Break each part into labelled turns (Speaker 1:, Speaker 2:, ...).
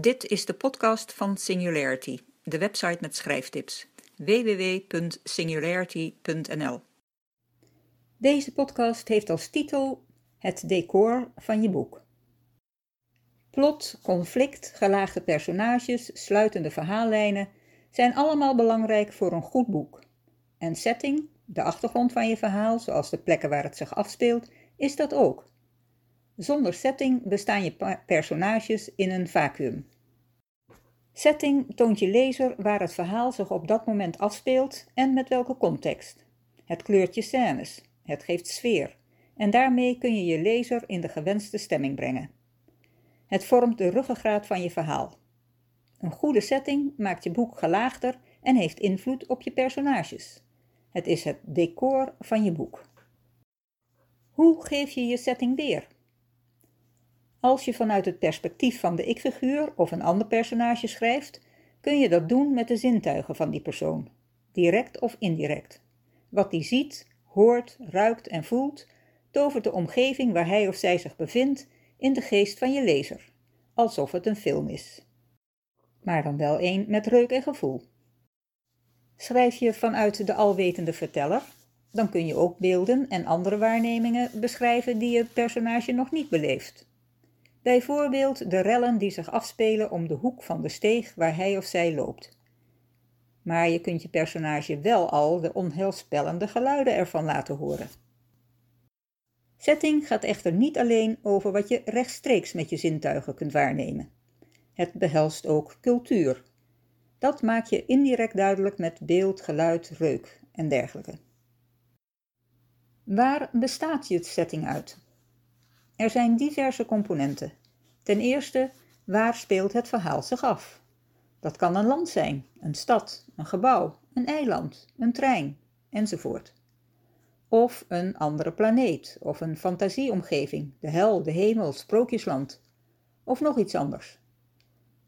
Speaker 1: Dit is de podcast van Singularity, de website met schrijftips. www.singularity.nl Deze podcast heeft als titel Het decor van je boek. Plot, conflict, gelaagde personages, sluitende verhaallijnen zijn allemaal belangrijk voor een goed boek. En setting, de achtergrond van je verhaal, zoals de plekken waar het zich afspeelt, is dat ook. Zonder setting bestaan je personages in een vacuüm. Setting toont je lezer waar het verhaal zich op dat moment afspeelt en met welke context. Het kleurt je scènes, het geeft sfeer en daarmee kun je je lezer in de gewenste stemming brengen. Het vormt de ruggengraat van je verhaal. Een goede setting maakt je boek gelaagder en heeft invloed op je personages. Het is het decor van je boek. Hoe geef je je setting weer? Als je vanuit het perspectief van de ik-figuur of een ander personage schrijft, kun je dat doen met de zintuigen van die persoon, direct of indirect. Wat die ziet, hoort, ruikt en voelt, tovert de omgeving waar hij of zij zich bevindt in de geest van je lezer, alsof het een film is. Maar dan wel een met reuk en gevoel. Schrijf je vanuit de alwetende verteller, dan kun je ook beelden en andere waarnemingen beschrijven die je personage nog niet beleeft. Bijvoorbeeld de rellen die zich afspelen om de hoek van de steeg waar hij of zij loopt. Maar je kunt je personage wel al de onheilspellende geluiden ervan laten horen. Setting gaat echter niet alleen over wat je rechtstreeks met je zintuigen kunt waarnemen. Het behelst ook cultuur. Dat maak je indirect duidelijk met beeld, geluid, reuk en dergelijke. Waar bestaat je setting uit? Er zijn diverse componenten. Ten eerste, waar speelt het verhaal zich af? Dat kan een land zijn, een stad, een gebouw, een eiland, een trein, enzovoort. Of een andere planeet, of een fantasieomgeving, de hel, de hemel, sprookjesland, of nog iets anders.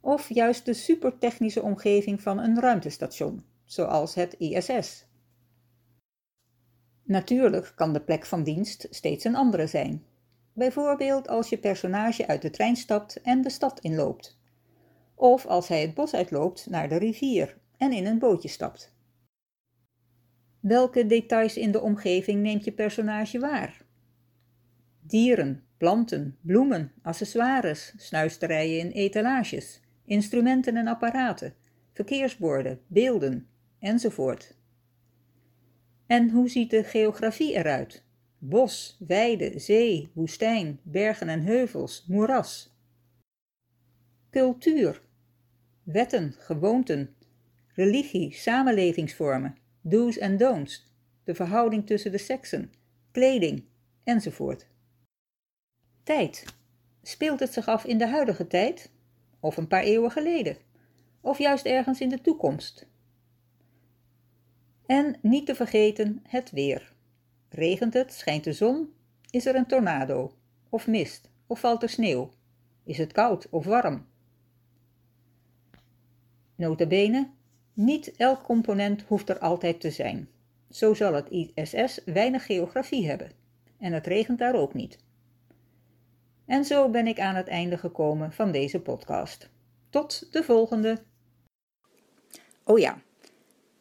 Speaker 1: Of juist de supertechnische omgeving van een ruimtestation, zoals het ISS. Natuurlijk kan de plek van dienst steeds een andere zijn, bijvoorbeeld als je personage uit de trein stapt en de stad inloopt. Of als hij het bos uitloopt naar de rivier en in een bootje stapt. Welke details in de omgeving neemt je personage waar? Dieren, planten, bloemen, accessoires, snuisterijen in etalages, instrumenten en apparaten, verkeersborden, beelden, enzovoort. En hoe ziet de geografie eruit? Bos, weide, zee, woestijn, bergen en heuvels, moeras. Cultuur, wetten, gewoonten, religie, samenlevingsvormen, do's en don'ts, de verhouding tussen de seksen, kleding, enzovoort. Tijd. Speelt het zich af in de huidige tijd? Of een paar eeuwen geleden? Of juist ergens in de toekomst? En niet te vergeten het weer. Regent het, schijnt de zon, is er een tornado, of mist, of valt er sneeuw, is het koud of warm. Notabene, niet elk component hoeft er altijd te zijn. Zo zal het ISS weinig geografie hebben, en het regent daar ook niet. En zo ben ik aan het einde gekomen van deze podcast. Tot de volgende. Oh ja,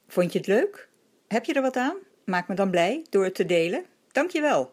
Speaker 1: vond je het leuk? Heb je er wat aan? Maak me dan blij door het te delen. Dankjewel.